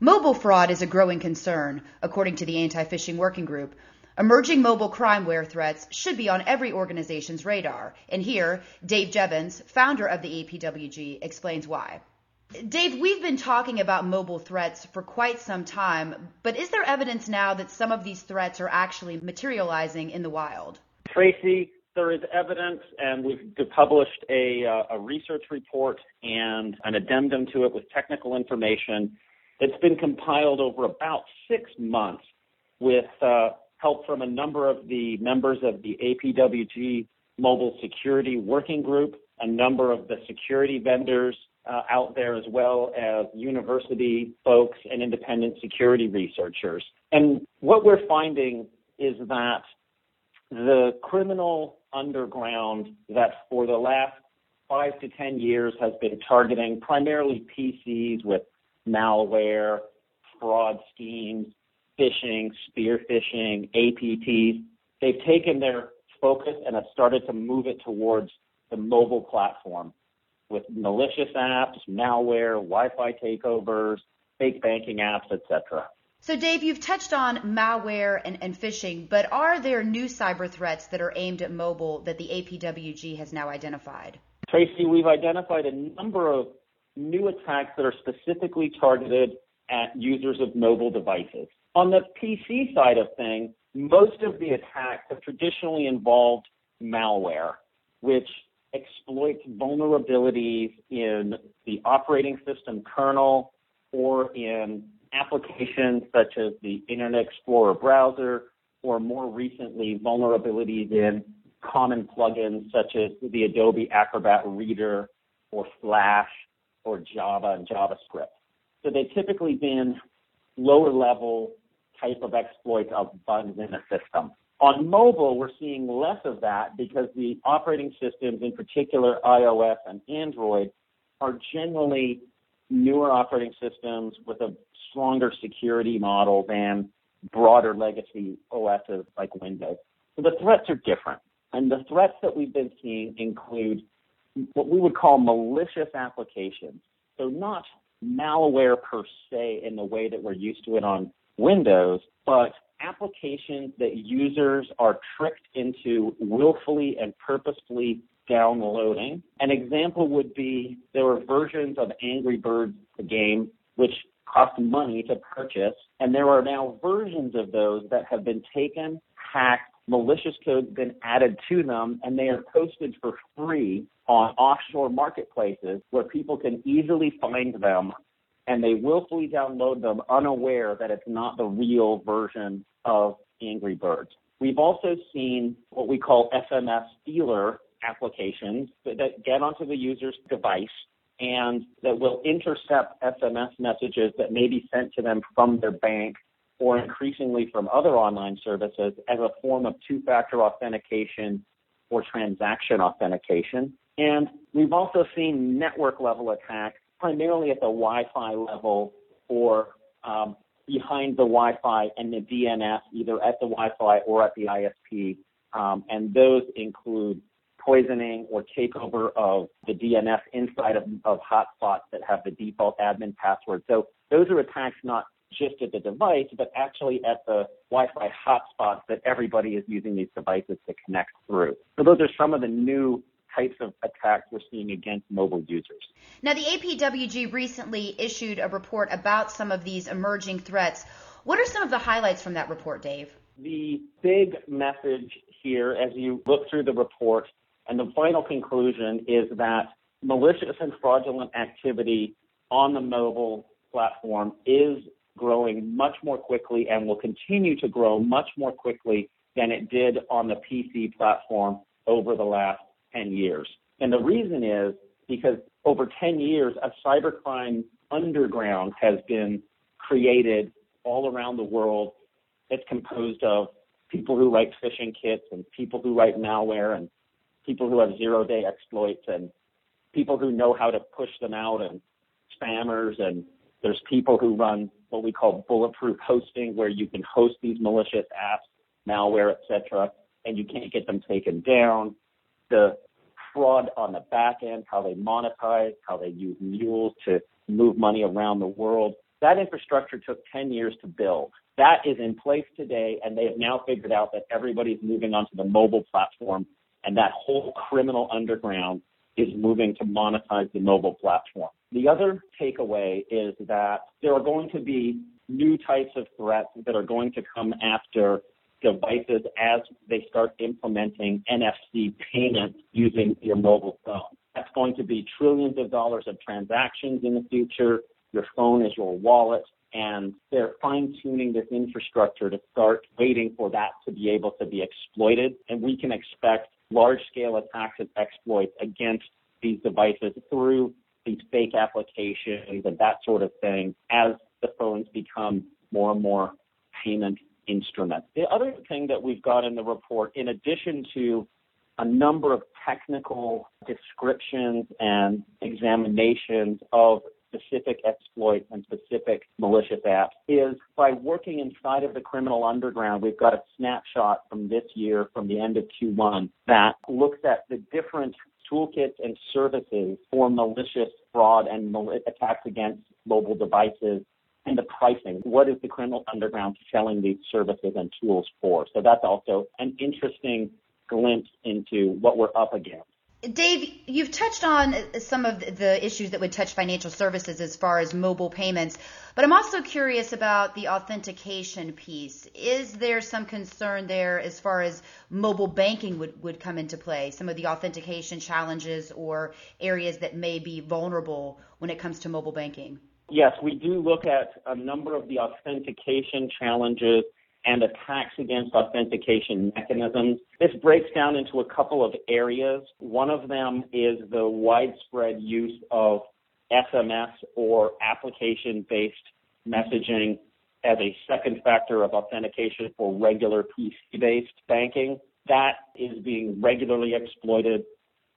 Mobile fraud is a growing concern, according to the Anti Phishing Working Group. Emerging mobile crimeware threats should be on every organization's radar. And here, Dave Jevans, founder of the APWG, explains why. Dave, we've been talking about mobile threats for quite some time, but is there evidence now that some of these threats are actually materializing in the wild? Tracy, there is evidence, and we've published a, uh, a research report and an addendum to it with technical information that's been compiled over about six months with uh, help from a number of the members of the APWG Mobile Security Working Group, a number of the security vendors uh, out there, as well as university folks and independent security researchers. And what we're finding is that the criminal underground that for the last five to 10 years has been targeting primarily PCs with malware, fraud schemes, phishing, spear phishing, APTs. They've taken their focus and have started to move it towards the mobile platform with malicious apps, malware, Wi-Fi takeovers, fake banking apps, etc. So, Dave, you've touched on malware and, and, phishing, but are there new cyber threats that are aimed at mobile that the APWG has now identified? Tracy, we've identified a number of new attacks that are specifically targeted at users of mobile devices. On the PC side of things, most of the attacks have traditionally involved malware, which exploits vulnerabilities in the operating system kernel or in applications such as the Internet Explorer browser, or more recently, vulnerabilities in common plugins such as the Adobe Acrobat Reader or Flash or Java and JavaScript. So they've typically been lower level type of exploits of bugs in a system. On mobile, we're seeing less of that because the operating systems, in particular iOS and Android, are generally newer operating systems with a stronger security model than broader legacy OSs like Windows. So the threats are different. And the threats that we've been seeing include what we would call malicious applications. So not malware per se in the way that we're used to it on Windows, but applications that users are tricked into willfully and purposefully downloading. An example would be there were versions of Angry Birds, the game, which cost money to purchase, and there are now versions of those that have been taken, hacked, malicious code been added to them, and they are posted for free on offshore marketplaces where people can easily find them and they willfully download them unaware that it's not the real version of Angry Birds. We've also seen what we call SMS stealer applications that, get onto the user's device and that will intercept SMS messages that may be sent to them from their bank or increasingly from other online services as a form of two-factor authentication or transaction authentication. And we've also seen network level attacks primarily at the Wi-Fi level or um, behind the Wi-Fi and the DNS, either at the Wi-Fi or at the ISP. Um, and those include poisoning or takeover of the DNS inside of, of hotspots that have the default admin password. So those are attacks not just at the device, but actually at the Wi-Fi hotspots that everybody is using these devices to connect through. So those are some of the new types of attacks we're seeing against mobile users. Now, the APWG recently issued a report about some of these emerging threats. What are some of the highlights from that report, Dave? The big message here, as you look through the report, and the final conclusion is that malicious and fraudulent activity on the mobile platform is growing much more quickly and will continue to grow much more quickly than it did on the PC platform over the last 10 years. And the reason is because over 10 years, a cybercrime underground has been created all around the world. It's composed of people who write phishing kits and people who write malware and people who have zero day exploits and people who know how to push them out and spammers and there's people who run what we call bulletproof hosting where you can host these malicious apps, malware, etc., and you can't get them taken down. The fraud on the back end, how they monetize, how they use mules to move money around the world. That infrastructure took 10 years to build. That is in place today, and they have now figured out that everybody's moving onto the mobile platform, and that whole criminal underground is moving to monetize the mobile platform. The other takeaway is that there are going to be new types of threats that are going to come after devices as they start implementing NFC payments using your mobile phone. That's going to be trillions of dollars of transactions in the future. Your phone is your wallet and they're fine tuning this infrastructure to start waiting for that to be able to be exploited. And we can expect large scale attacks and exploits against these devices through these fake applications and that sort of thing as the phones become more and more payment instruments. The other thing that we've got in the report, in addition to a number of technical descriptions and examinations of specific exploits and specific malicious apps is by working inside of the criminal underground, we've got a snapshot from this year, from the end of Q1, that looks at the different toolkits and services for malicious fraud and mal- attacks against mobile devices and the pricing. What is the criminal underground selling these services and tools for? So that's also an interesting glimpse into what we're up against. Dave, you've touched on some of the issues that would touch financial services as far as mobile payments, but I'm also curious about the authentication piece. Is there some concern there as far as mobile banking would, would come into play? Some of the authentication challenges or areas that may be vulnerable when it comes to mobile banking? Yes, we do look at a number of the authentication challenges and attacks against authentication mechanisms. This breaks down into a couple of areas. One of them is the widespread use of SMS or application based messaging as a second factor of authentication for regular PC based banking. That is being regularly exploited.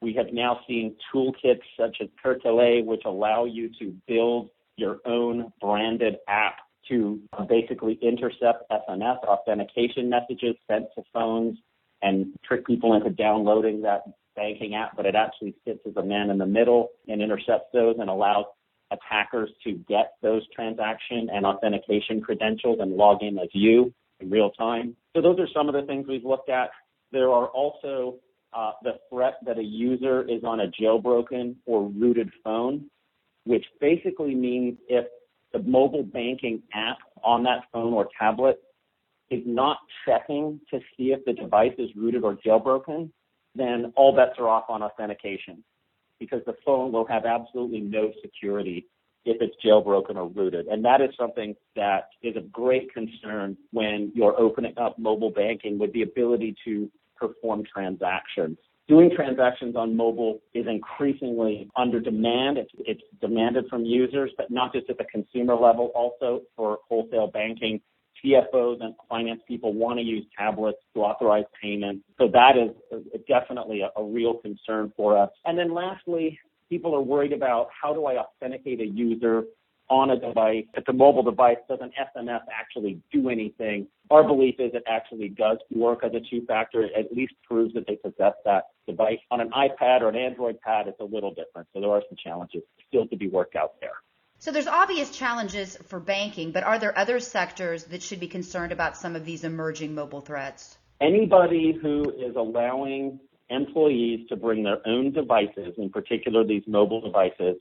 We have now seen toolkits such as Perkele, which allow you to build your own branded app to basically intercept SMS authentication messages sent to phones and trick people into downloading that banking app, but it actually sits as a man in the middle and intercepts those and allows attackers to get those transaction and authentication credentials and log in as you in real time. So those are some of the things we've looked at. There are also uh, the threat that a user is on a jailbroken or rooted phone, which basically means if the mobile banking app on that phone or tablet is not checking to see if the device is rooted or jailbroken, then all bets are off on authentication because the phone will have absolutely no security if it's jailbroken or rooted. And that is something that is of great concern when you're opening up mobile banking with the ability to perform transactions doing transactions on mobile is increasingly under demand. It's, it's demanded from users, but not just at the consumer level, also for wholesale banking. CFOs and finance people want to use tablets to authorize payments. So that is definitely a, a real concern for us. And then lastly, people are worried about how do I authenticate a user on a device. If the mobile device does an SMS actually do anything, our belief is it actually does work as a two-factor. It at least proves that they possess that device. On an iPad or an Android pad, it's a little different. So there are some challenges still to be worked out there. So there's obvious challenges for banking, but are there other sectors that should be concerned about some of these emerging mobile threats? Anybody who is allowing employees to bring their own devices, in particular these mobile devices,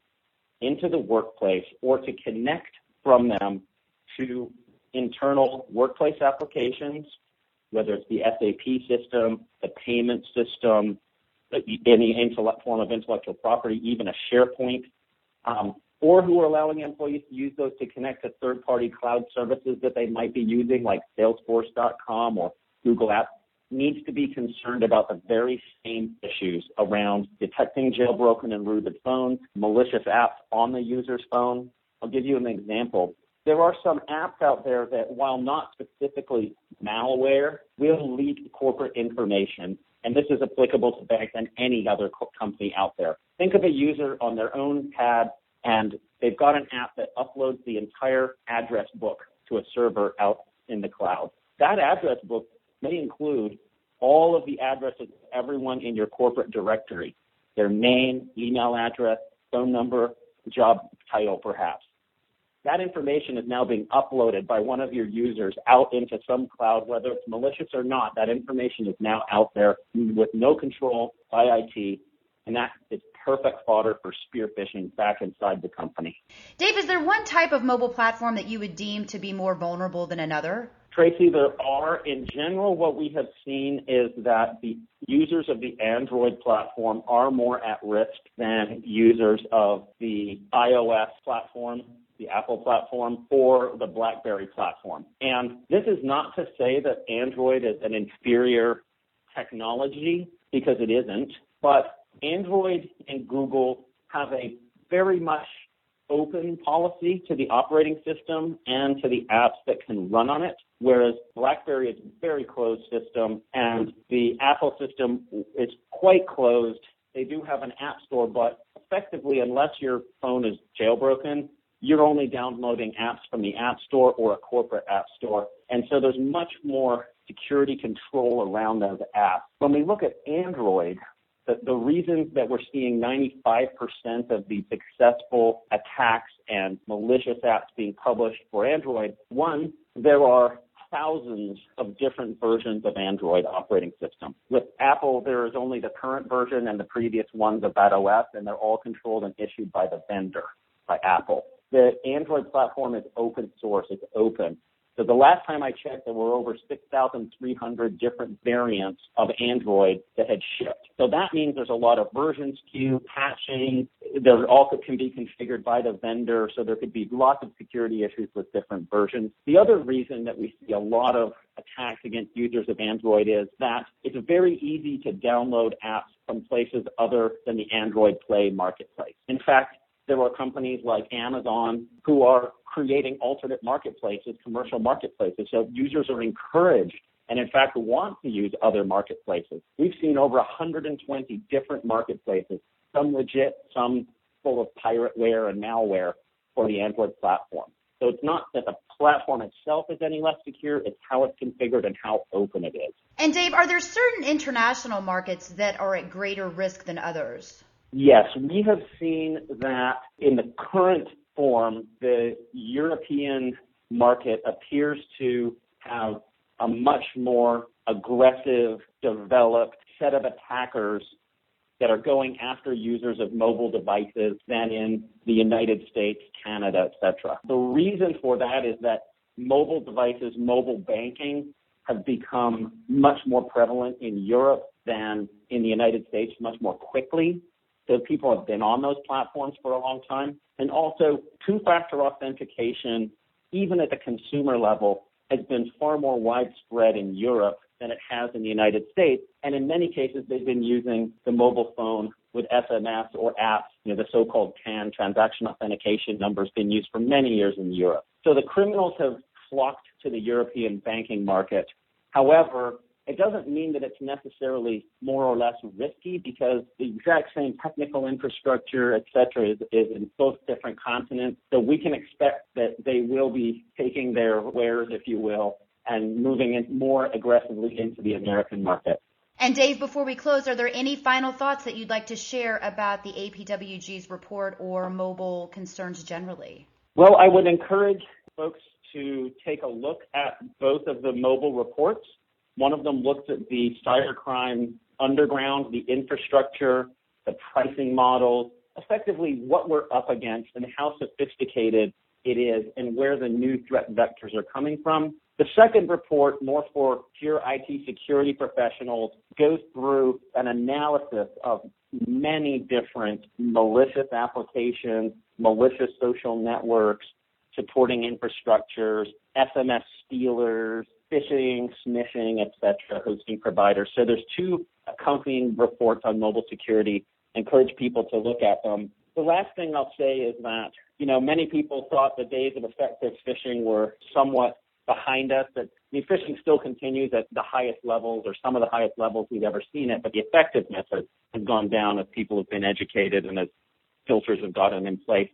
into the workplace or to connect from them to internal workplace applications, whether it's the SAP system, the payment system, any form of intellectual property, even a SharePoint, um, or who are allowing employees to use those to connect to third-party cloud services that they might be using, like Salesforce.com or Google Apps needs to be concerned about the very same issues around detecting jailbroken and rooted phones, malicious apps on the user's phone. I'll give you an example. There are some apps out there that, while not specifically malware, will leak corporate information. And this is applicable to banks and any other company out there. Think of a user on their own pad and they've got an app that uploads the entire address book to a server out in the cloud. That address book may include all of the addresses of everyone in your corporate directory, their name, email address, phone number, job title perhaps. that information is now being uploaded by one of your users out into some cloud, whether it's malicious or not. That information is now out there with no control by IT, and that is perfect fodder for spear phishing back inside the company. Dave, is there one type of mobile platform that you would deem to be more vulnerable than another? Tracy, there are. In general, what we have seen is that the users of the Android platform are more at risk than users of the iOS platform the Apple platform or the BlackBerry platform. And this is not to say that Android is an inferior technology because it isn't, but Android and Google have a very much open policy to the operating system and to the apps that can run on it, whereas BlackBerry is a very closed system and the Apple system is quite closed. They do have an app store, but effectively, unless your phone is jailbroken, you're only downloading apps from the App Store or a corporate app store. And so there's much more security control around those apps. When we look at Android, the, the that we're seeing 95% of the successful attacks and malicious apps being published for Android, one, there are thousands of different versions of Android operating system. With Apple, there is only the current version and the previous ones of that OS, and they're all controlled and issued by the vendor, by Apple. The Android platform is open source. It's open. So the last time I checked, there were over 6,300 different variants of Android that had shipped. So that means there's a lot of version skew, patching. There also can be configured by the vendor, so there could be lots of security issues with different versions. The other reason that we see a lot of attacks against users of Android is that it's very easy to download apps from places other than the Android Play marketplace. In fact, there are companies like Amazon who are creating alternate marketplaces, commercial marketplaces. So users are encouraged and in fact want to use other marketplaces. We've seen over 120 different marketplaces, some legit, some full of pirateware and malware for the Android platform. So it's not that the platform itself is any less secure, it's how it's configured and how open it is. And Dave, are there certain international markets that are at greater risk than others? Yes, we have seen that in the current form, the European market appears to have a much more aggressive, developed set of attackers that are going after users of mobile devices than in the United States, Canada, etc. The reason for that is that mobile devices, mobile banking have become much more prevalent in Europe than in the United States much more quickly. So people have been on those platforms for a long time. And also, two factor authentication, even at the consumer level, has been far more widespread in Europe than it has in the United States. And in many cases, they've been using the mobile phone with SMS or apps, you know, the so-called TAN, transaction authentication numbers, been used for many years in Europe. So the criminals have flocked to the European banking market. However, it doesn't mean that it's necessarily more or less risky because the exact same technical infrastructure, et cetera, is, is in both different continents. So we can expect that they will be taking their wares, if you will, and moving in more aggressively into the American market. And Dave, before we close, are there any final thoughts that you'd like to share about the APWG's report or mobile concerns generally? Well, I would encourage folks to take a look at both of the mobile reports. One of them looks at the cybercrime underground, the infrastructure, the pricing models, effectively what we're up against and how sophisticated it is and where the new threat vectors are coming from. The second report, more for pure IT security professionals, goes through an analysis of many different malicious applications, malicious social networks, supporting infrastructures, SMS stealers, phishing, smishing, etc., hosting providers. So there's two accompanying reports on mobile security. Encourage people to look at them. The last thing I'll say is that, you know, many people thought the days of effective phishing were somewhat behind us, that the phishing still continues at the highest levels or some of the highest levels we've ever seen it, but the effectiveness has, has gone down as people have been educated and as filters have gotten in place.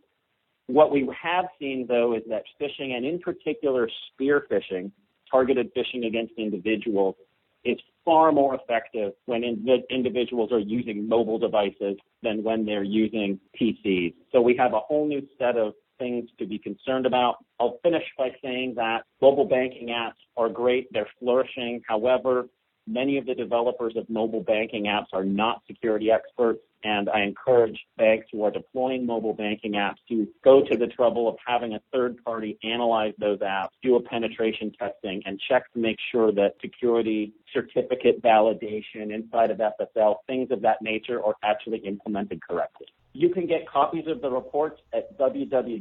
What we have seen though is that phishing and in particular spear phishing targeted phishing against individuals is far more effective when in, individuals are using mobile devices than when they're using PCs. So we have a whole new set of things to be concerned about. I'll finish by saying that mobile banking apps are great. They're flourishing. However, many of the developers of mobile banking apps are not security experts and I encourage banks who are deploying mobile banking apps to go to the trouble of having a third party analyze those apps, do a penetration testing, and check to make sure that security, certificate validation inside of SSL, things of that nature are actually implemented correctly. You can get copies of the reports at www.apwg.org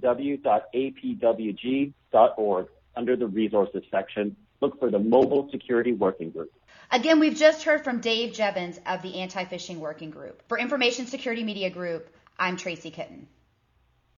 under the resources section. Look for the Mobile Security Working Group. Again, we've just heard from Dave Jevans of the Anti Phishing Working Group. For Information Security Media Group, I'm Tracy Kitten.